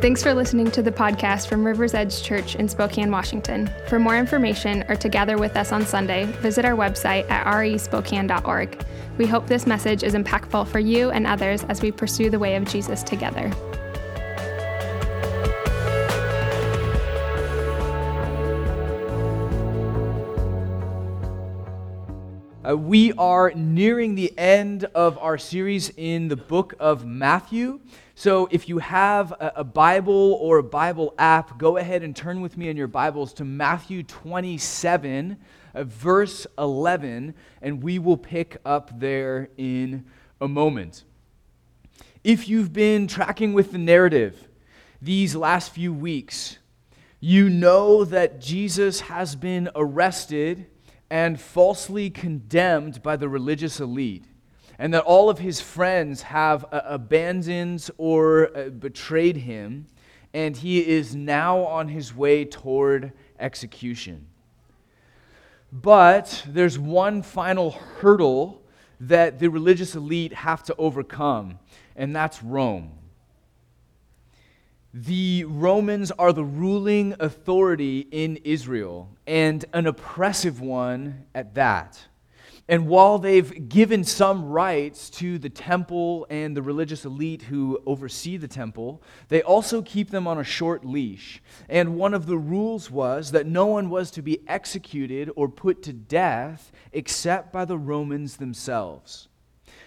Thanks for listening to the podcast from River's Edge Church in Spokane, Washington. For more information or to gather with us on Sunday, visit our website at respokane.org. We hope this message is impactful for you and others as we pursue the way of Jesus together. Uh, we are nearing the end of our series in the book of Matthew. So, if you have a, a, Bible or a Bible app, go ahead and turn with me in your Bibles to Matthew 27, uh, verse 11, and we will pick up there in a moment. If you've been tracking with the narrative these last few weeks, you know that Jesus has been arrested and falsely condemned by the religious elite and that all of his friends have uh, abandoned or uh, betrayed him, and he is now on his way toward execution. But there's one final hurdle that the religious elite have to overcome, and that's Rome. The Romans are the ruling authority in Israel, and an oppressive one at that. And while they've given some rights to the temple and the religious elite who oversee the temple, they also keep them on a short leash. And one of the rules was that no one was to be executed or put to death except by the Romans themselves.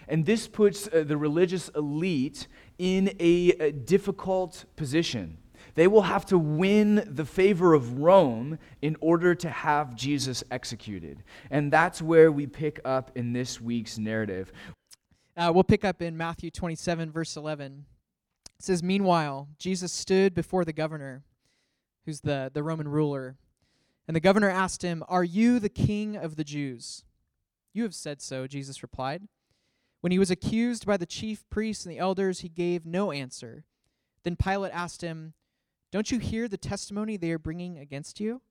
And this puts uh, the religious elite in a, a difficult position they will have to win the favor of Rome in order to have Jesus executed. And that's where we pick up in this week's narrative. Uh, we'll pick up in Matthew 27, verse 11. It says, Meanwhile, Jesus stood before the governor, who's the, the Roman ruler. And the governor asked him, Are you the king of the Jews? You have said so, Jesus replied. When he was accused by the chief priests and the elders, he gave no answer. Then Pilate asked him, don't you hear the testimony they are bringing against you?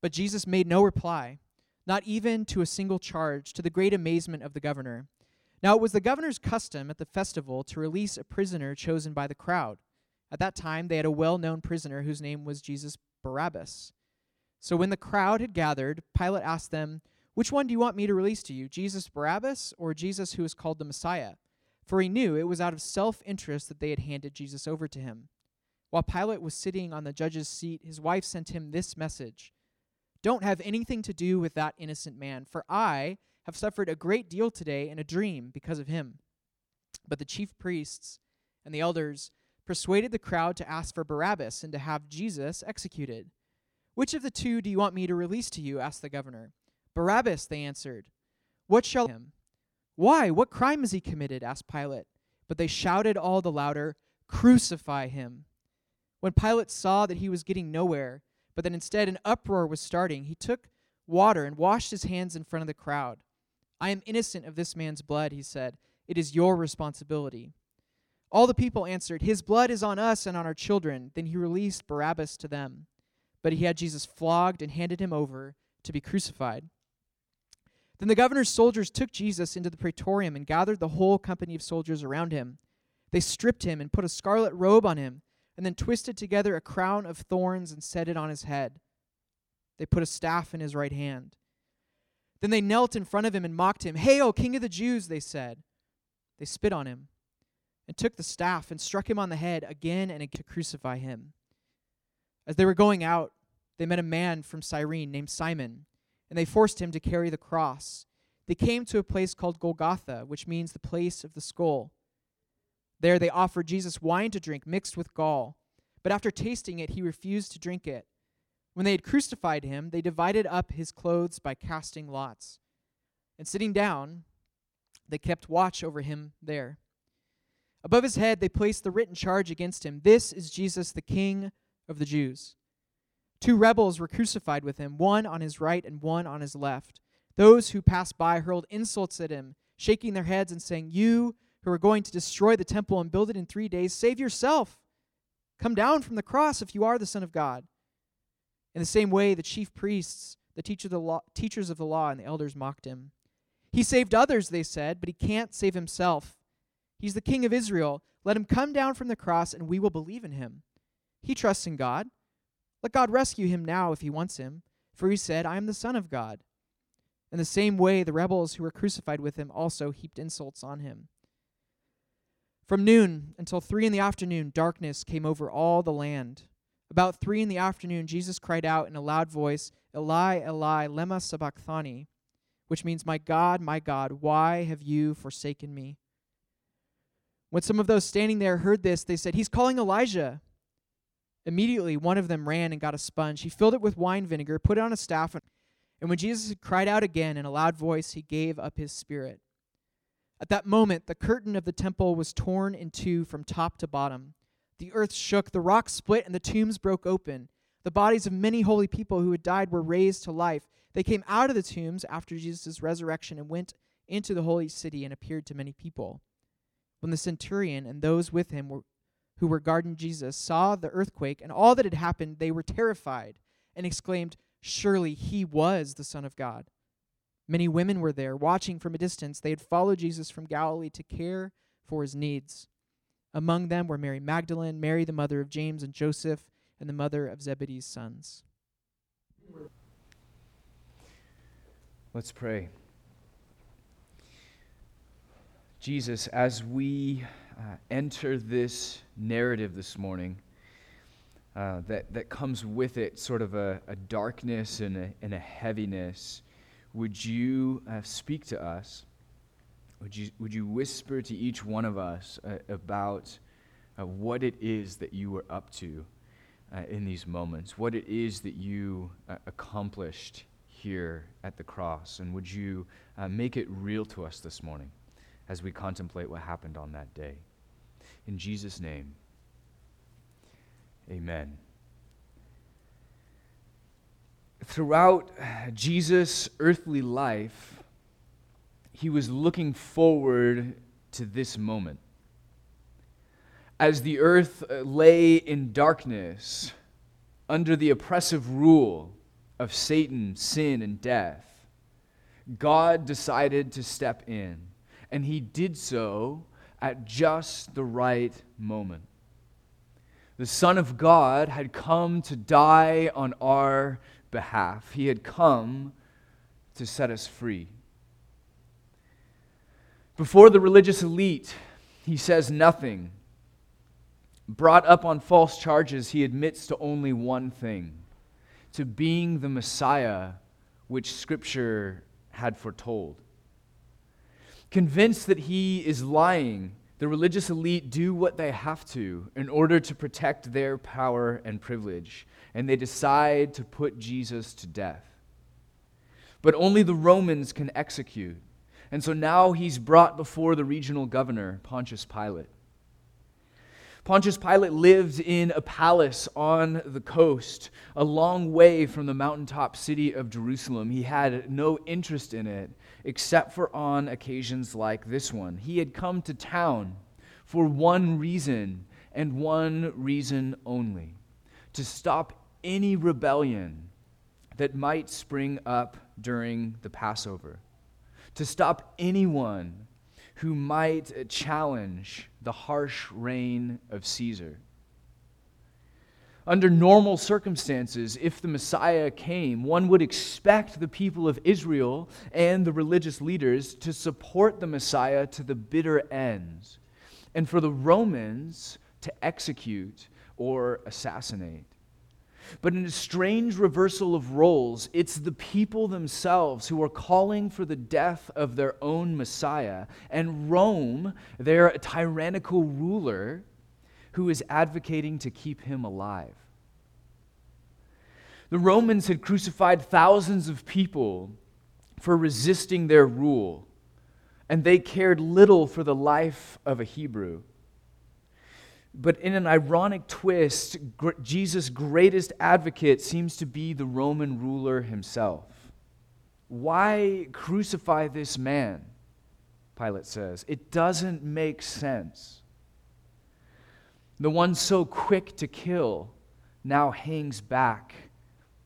But Jesus made no reply, not even to a single charge, to the great amazement of the governor. Now it was the governor's custom at the festival to release a prisoner chosen by the crowd. At that time, they had a well known prisoner whose name was Jesus Barabbas. So when the crowd had gathered, Pilate asked them, Which one do you want me to release to you, Jesus Barabbas or Jesus who is called the Messiah? for he knew it was out of self interest that they had handed Jesus over to him. While Pilate was sitting on the judge's seat, his wife sent him this message Don't have anything to do with that innocent man, for I have suffered a great deal today in a dream because of him. But the chief priests and the elders persuaded the crowd to ask for Barabbas and to have Jesus executed. Which of the two do you want me to release to you? asked the governor. Barabbas, they answered. What shall him? Why? What crime has he committed? asked Pilate. But they shouted all the louder, Crucify him. When Pilate saw that he was getting nowhere, but that instead an uproar was starting, he took water and washed his hands in front of the crowd. I am innocent of this man's blood, he said. It is your responsibility. All the people answered, His blood is on us and on our children. Then he released Barabbas to them. But he had Jesus flogged and handed him over to be crucified. Then the governor's soldiers took Jesus into the praetorium and gathered the whole company of soldiers around him. They stripped him and put a scarlet robe on him, and then twisted together a crown of thorns and set it on his head. They put a staff in his right hand. Then they knelt in front of him and mocked him. Hail, King of the Jews, they said. They spit on him and took the staff and struck him on the head again and again to crucify him. As they were going out, they met a man from Cyrene named Simon and they forced him to carry the cross. They came to a place called Golgotha, which means the place of the skull. There they offered Jesus wine to drink mixed with gall, but after tasting it, he refused to drink it. When they had crucified him, they divided up his clothes by casting lots. And sitting down, they kept watch over him there. Above his head, they placed the written charge against him This is Jesus, the King of the Jews. Two rebels were crucified with him, one on his right and one on his left. Those who passed by hurled insults at him, shaking their heads and saying, You who are going to destroy the temple and build it in three days, save yourself. Come down from the cross if you are the Son of God. In the same way, the chief priests, the teacher the law, teachers of the law, and the elders mocked him. He saved others, they said, but he can't save himself. He's the King of Israel. Let him come down from the cross, and we will believe in him. He trusts in God. Let God rescue him now if he wants him, for he said, I am the Son of God. In the same way, the rebels who were crucified with him also heaped insults on him. From noon until three in the afternoon, darkness came over all the land. About three in the afternoon, Jesus cried out in a loud voice, Eli, Eli, lema sabachthani, which means, My God, my God, why have you forsaken me? When some of those standing there heard this, they said, He's calling Elijah. Immediately, one of them ran and got a sponge. He filled it with wine vinegar, put it on a staff, and when Jesus had cried out again in a loud voice, he gave up his spirit. At that moment, the curtain of the temple was torn in two from top to bottom. The earth shook, the rocks split, and the tombs broke open. The bodies of many holy people who had died were raised to life. They came out of the tombs after Jesus' resurrection and went into the holy city and appeared to many people. When the centurion and those with him were, who were guarding Jesus saw the earthquake and all that had happened, they were terrified and exclaimed, Surely he was the Son of God. Many women were there, watching from a distance. They had followed Jesus from Galilee to care for his needs. Among them were Mary Magdalene, Mary the mother of James and Joseph, and the mother of Zebedee's sons. Let's pray. Jesus, as we uh, enter this narrative this morning, uh, that, that comes with it sort of a, a darkness and a, and a heaviness, would you uh, speak to us? Would you, would you whisper to each one of us uh, about uh, what it is that you were up to uh, in these moments, what it is that you accomplished here at the cross? And would you make it real to us this morning as we contemplate what happened on that day? In Jesus' name, amen. Throughout Jesus' earthly life, he was looking forward to this moment. As the earth uh, lay in darkness under the oppressive rule of Satan, sin, and death, God decided to step in, and he did so at just the right moment. The Son of God had come to die on our behalf, he had come to set us free. Before the religious elite, he says nothing. Brought up on false charges, he admits to only one thing to being the Messiah which Scripture had foretold. Convinced that he is lying, the religious elite do what they have to in order to protect their power and privilege, and they decide to put Jesus to death. But only the Romans can execute. And so now he's brought before the regional governor, Pontius Pilate. Pontius Pilate lived in a palace on the coast, a long way from the mountaintop city of Jerusalem. He had no interest in it, except for on occasions like this one. He had come to town for one reason, and one reason only to stop any rebellion that might spring up during the Passover to stop anyone who might challenge the harsh reign of Caesar. Under normal circumstances, if the Messiah came, one would expect the people of Israel and the religious leaders to support the Messiah to the bitter ends, and for the Romans to execute or assassinate. But in a strange reversal of roles, it's the people themselves who are calling for the death of their own Messiah, and Rome, their tyrannical ruler, who is advocating to keep him alive. The Romans had crucified thousands of people for resisting their rule, and they cared little for the life of a Hebrew. But in an ironic twist, Jesus' greatest advocate seems to be the Roman ruler himself. Why crucify this man? Pilate says. It doesn't make sense. The one so quick to kill now hangs back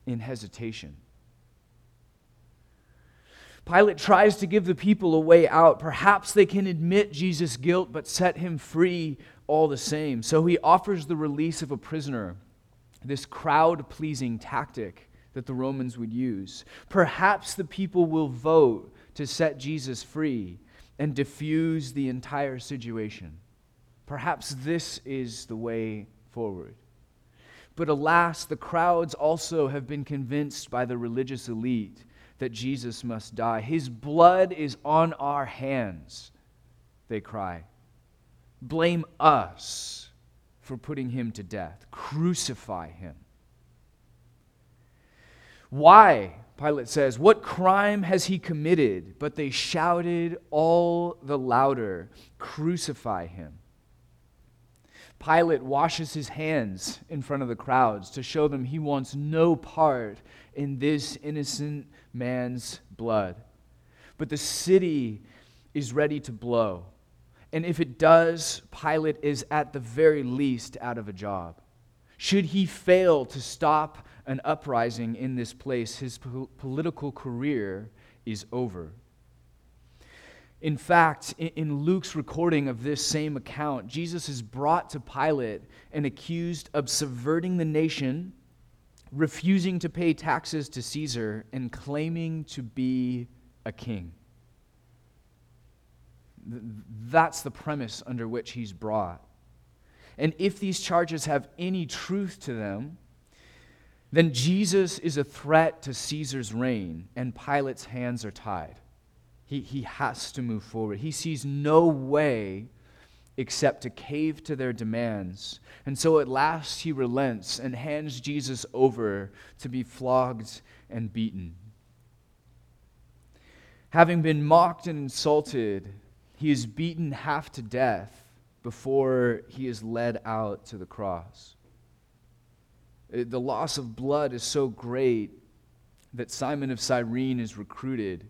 in hesitation. Pilate tries to give the people a way out. Perhaps they can admit Jesus' guilt, but set him free all the same. So he offers the release of a prisoner, this crowd pleasing tactic that the Romans would use. Perhaps the people will vote to set Jesus free and diffuse the entire situation. Perhaps this is the way forward. But alas, the crowds also have been convinced by the religious elite that Jesus must die. His blood is on our hands, they cry. Blame us for putting him to death. Crucify him. Why? Pilate says, What crime has he committed? But they shouted all the louder, Crucify him. Pilate washes his hands in front of the crowds to show them he wants no part in this innocent man's blood. But the city is ready to blow. And if it does, Pilate is at the very least out of a job. Should he fail to stop an uprising in this place, his po- political career is over. In fact, in, Luke's recording of this same account, Jesus is brought to Pilate and accused of subverting the nation, refusing to pay taxes to Caesar, and claiming to be a king. That's the premise under which he's brought. And if these charges have any truth to them, then Jesus is a threat to Caesar's reign, and Pilate's hands are tied. He, he has to move forward. He sees no way except to cave to their demands. And so at last he relents and hands Jesus over to be flogged and beaten. Having been mocked and insulted, he is beaten half to death before he is led out to the cross. Uh, the loss of blood is so great that Simon of Cyrene is recruited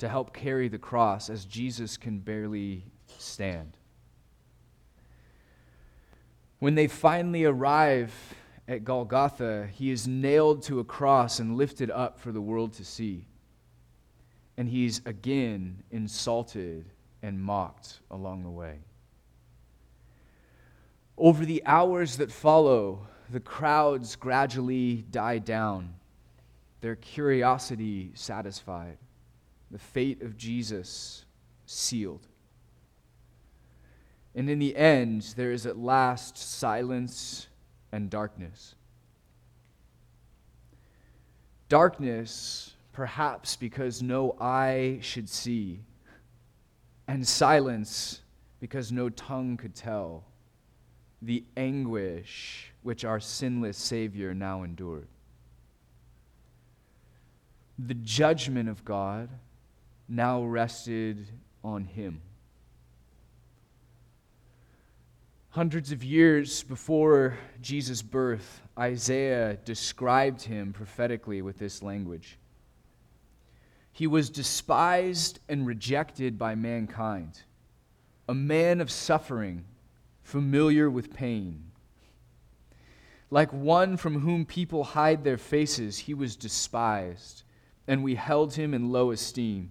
to help carry the cross as Jesus can barely stand. When they finally arrive at Golgotha, he is nailed to a cross and lifted up for the world to see. And he's again insulted and mocked along the way. Over the hours that follow, the crowds gradually die down, their curiosity satisfied, the fate of Jesus sealed. And in the end, there is at last silence and darkness. Darkness, perhaps because no eye should see, and silence because no tongue could tell the anguish which our sinless Savior now endured. The judgment of God now rested on him. Hundreds of years before Jesus' birth, Isaiah described him prophetically with this language. He was despised and rejected by mankind, a man of suffering, familiar with pain like one from whom people hide their faces, he was despised, and we held him in low esteem.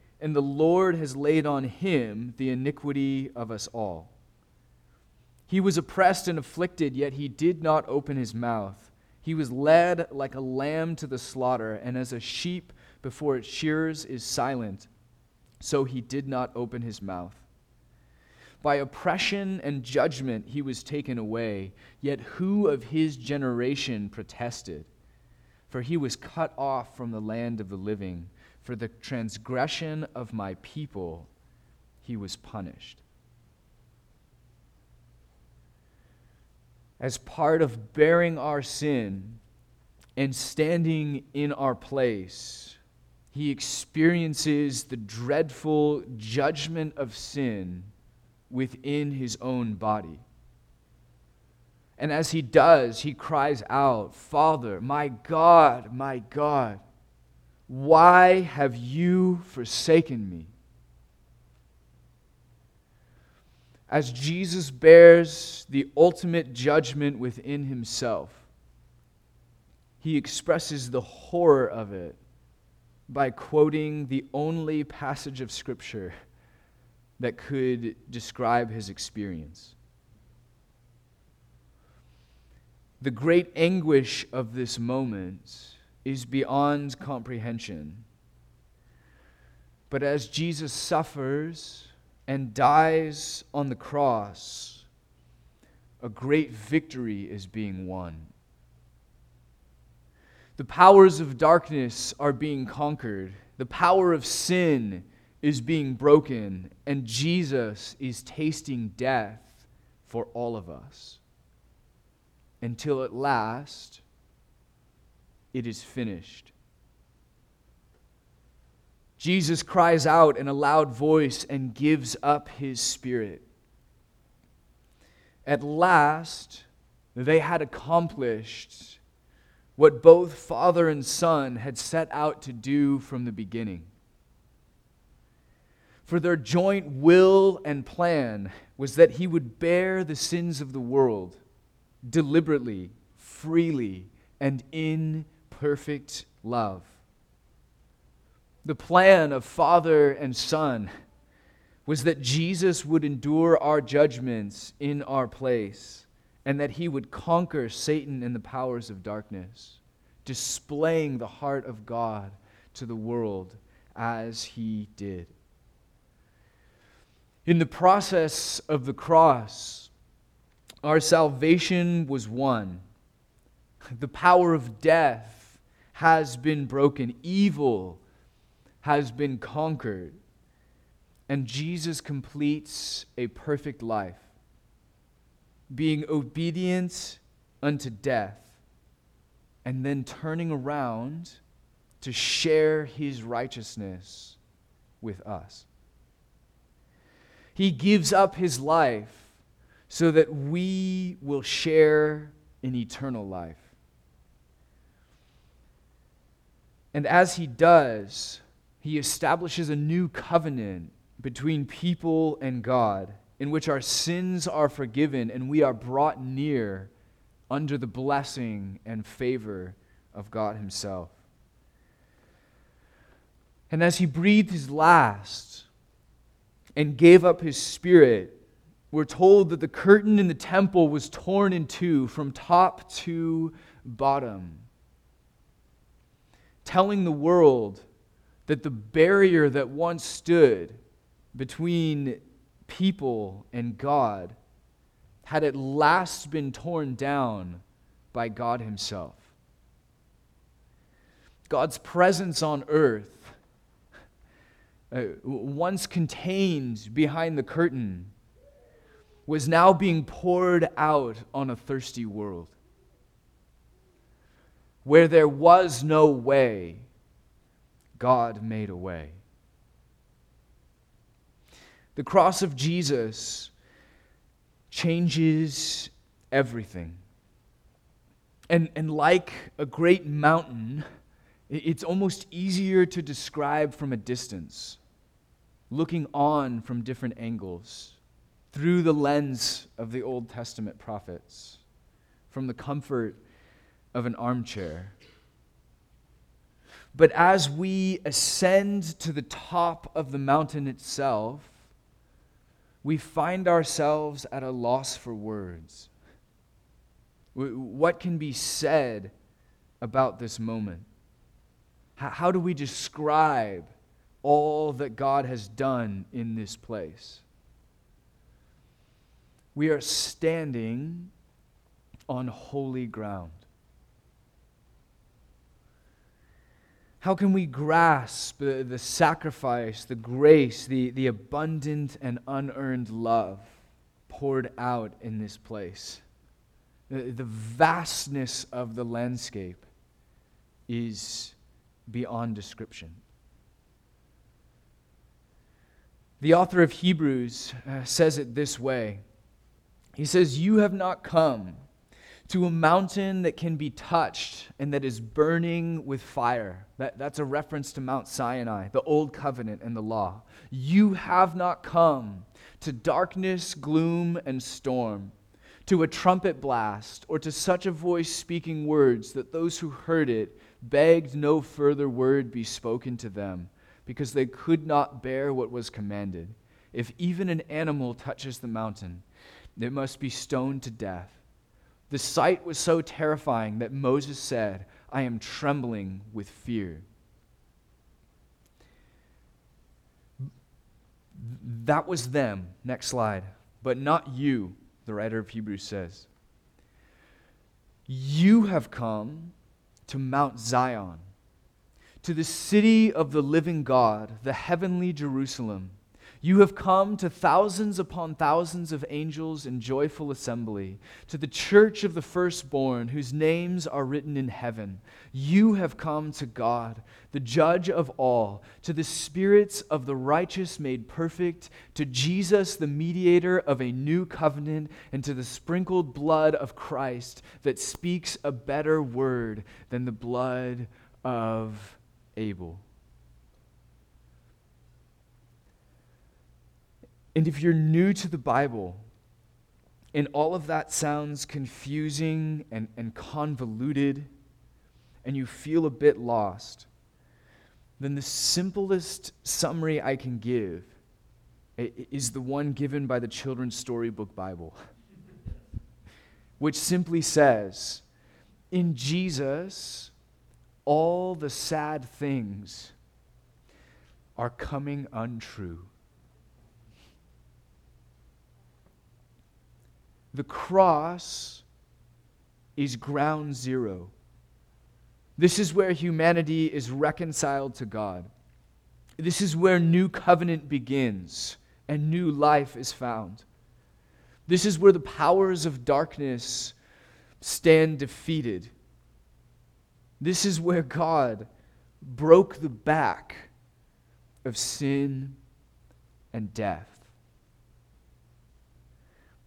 and the Lord has laid on him the iniquity of us all. He was oppressed and afflicted, yet he did not open his mouth. He was led like a lamb to the slaughter, and as a sheep before its shearers is silent, so he did not open his mouth. By oppression and judgment he was taken away. Yet who of his generation protested? For he was cut off from the land of the living. For the transgression of my people he was punished. As part of bearing our sin and standing in our place, he experiences the dreadful judgment of sin within his own body. And as he does, he cries out, Father, my God, my God, why have you forsaken me? As Jesus bears the ultimate judgment within himself, he expresses the horror of it by quoting the only passage of Scripture that could describe his experience. The great anguish of this moment is beyond comprehension. But as Jesus suffers and dies on the cross, a great victory is being won. The powers of darkness are being conquered, the power of sin is being broken, and Jesus is tasting death for all of us until at last it is finished. Jesus cries out in a loud voice and gives up his spirit. At last, they had accomplished what both father and son had set out to do from the beginning. For their joint will and plan was that he would bear the sins of the world deliberately, freely, and in perfect love. The plan of Father and Son was that Jesus would endure our judgments in our place and that he would conquer Satan and the powers of darkness, displaying the heart of God to the world as he did. In the process of the cross, our salvation was won. The power of death has been broken. Evil has been conquered. And Jesus completes a perfect life, being obedient unto death, and then turning around to share his righteousness with us. He gives up his life so that we will share in eternal life. And as he does, he establishes a new covenant between people and God, in which our sins are forgiven and we are brought near under the blessing and favor of God Himself. And as He breathed His last and gave up His Spirit, we're told that the curtain in the temple was torn in two from top to bottom, telling the world that the barrier that once stood between people and God had at last been torn down by God Himself. God's presence on earth, uh, once contained behind the curtain, was now being poured out on a thirsty world. Where there was no way, God made a way. The cross of Jesus changes everything. And, and like a great mountain, it's almost easier to describe from a distance, looking on from different angles through the lens of the Old Testament prophets, from the comfort of an armchair. But as we ascend to the top of the mountain itself, we find ourselves at a loss for words. What can be said about this moment? How do we describe all that God has done in this place? We are standing on holy ground. how can we grasp the, the sacrifice, the grace, the, the abundant and unearned love poured out in this place? The, the vastness of the landscape is beyond description. The author of Hebrews uh, says it this way He says, You have not come to a mountain that can be touched and that is burning with fire. That, that's a reference to Mount Sinai, the Old Covenant and the law. You have not come to darkness, gloom, and storm, to a trumpet blast, or to such a voice speaking words that those who heard it begged no further word be spoken to them, because they could not bear what was commanded. If even an animal touches the mountain, it must be stoned to death. The sight was so terrifying that Moses said, I am trembling with fear. That was them. Next slide. But not you, the writer of Hebrews says. You have come to Mount Zion, to the city of the living God, the heavenly Jerusalem you have come to thousands upon thousands of angels in joyful assembly, to the church of the firstborn, whose names are written in heaven. You have come to God, the judge of all, to the spirits of the righteous made perfect, to Jesus, the mediator of a new covenant, and to the sprinkled blood of Christ that speaks a better word than the blood of Abel. And if you're new to the Bible, and all of that sounds confusing and, and convoluted, and you feel a bit lost, then the simplest summary I can give is the one given by the Children's Storybook Bible, which simply says, In Jesus, all the sad things are coming untrue. The cross is ground zero. This is where humanity is reconciled to God. This is where new covenant begins and new life is found. This is where the powers of darkness stand defeated. This is where God broke the back of sin and death.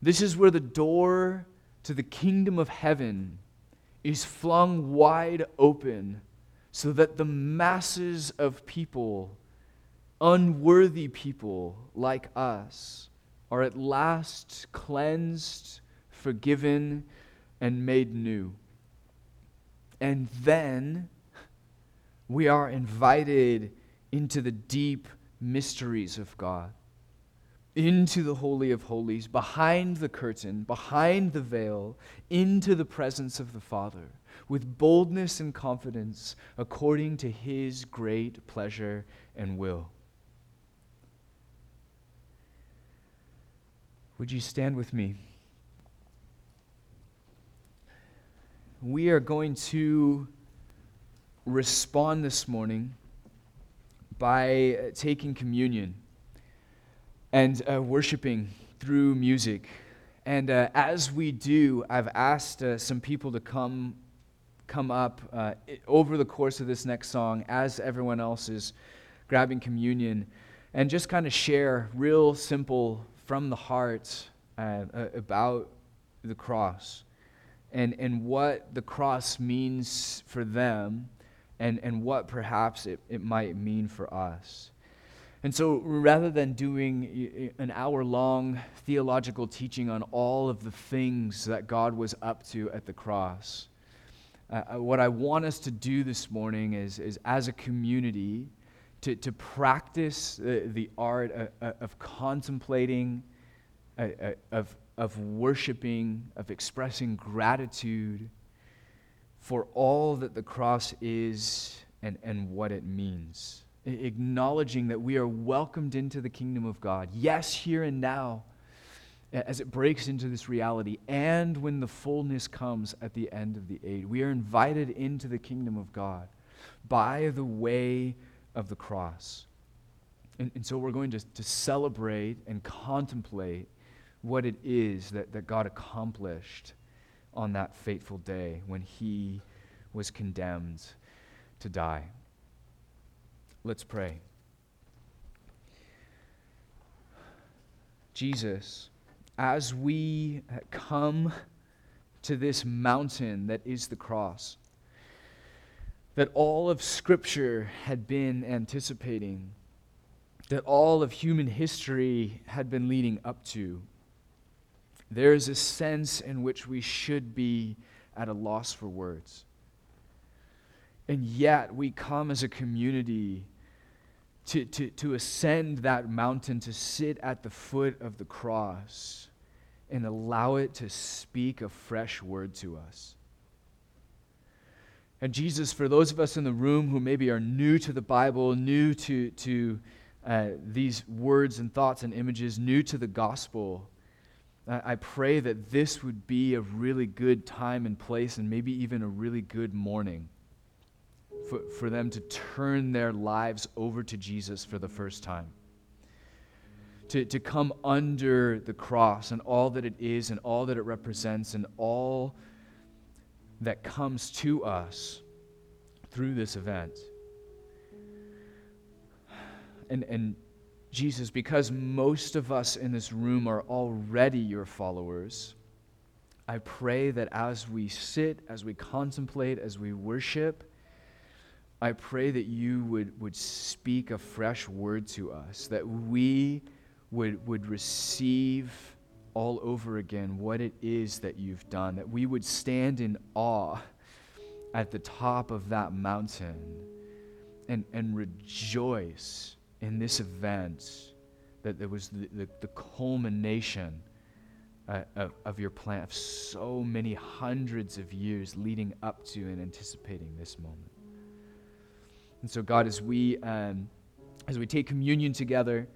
This is where the door to the kingdom of heaven is flung wide open so that the masses of people, unworthy people like us, are at last cleansed, forgiven, and made new. And then we are invited into the deep mysteries of God into the Holy of Holies, behind the curtain, behind the veil, into the presence of the Father, with boldness and confidence, according to his great pleasure and will. Would you stand with me? We are going to respond this morning by taking communion and uh, worshiping through music. And uh, as we do, I've asked uh, some people to come, come up uh, over the course of this next song as everyone else is grabbing communion and just kind of share real simple from the heart uh, about the cross and, and what the cross means for them and, and what perhaps it, it might mean for us. And so rather than doing an hour long theological teaching on all of the things that God was up to at the cross, uh, uh, what I want us to do this morning is, is as a community, to, to practice the art of, uh, uh, of contemplating, of, of worshiping, of expressing gratitude for all that the cross is and, and what it means acknowledging that we are welcomed into the kingdom of God. Yes, here and now, as it breaks into this reality, and when the fullness comes at the end of the age. We are invited into the kingdom of God by the way of the cross. And, and so we're going to, to celebrate and contemplate what it is that, that God accomplished on that fateful day when he was condemned to die. Let's pray. Jesus, as we come to this mountain that is the cross, that all of Scripture had been anticipating, that all of human history had been leading up to, there is a sense in which we should be at a loss for words. And yet, we come as a community to, to, to ascend that mountain, to sit at the foot of the cross, and allow it to speak a fresh word to us. And Jesus, for those of us in the room who maybe are new to the Bible, new to, to uh, these words and thoughts and images, new to the gospel, I pray that this would be a really good time and place, and maybe even a really good morning for, for them to turn their lives over to Jesus for the first time. To, to come under the cross and all that it is and all that it represents and all that comes to us through this event. And, and Jesus, because most of us in this room are already your followers, I pray that as we sit, as we contemplate, as we worship, I pray that you would, would speak a fresh word to us, that we would, would receive all over again what it is that you've done, that we would stand in awe at the top of that mountain and, and rejoice in this event that there was the, the, the culmination uh, of, of your plan of so many hundreds of years leading up to and anticipating this moment. And so, God, as we, um, as we take communion together,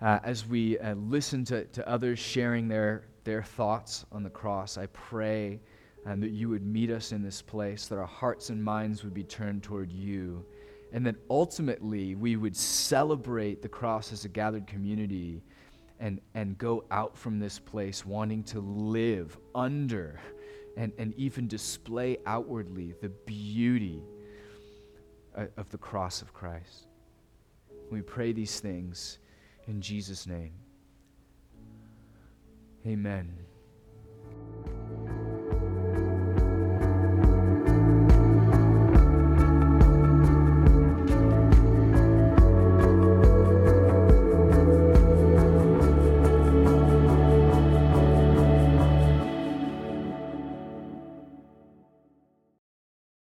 uh, as we uh, listen to, to others sharing their, their thoughts on the cross, I pray um, that you would meet us in this place, that our hearts and minds would be turned toward you and that ultimately we would celebrate the cross as a gathered community and, and go out from this place wanting to live under and, and even display outwardly the beauty Uh, of the cross of Christ. We pray these things in Jesus' name. Amen.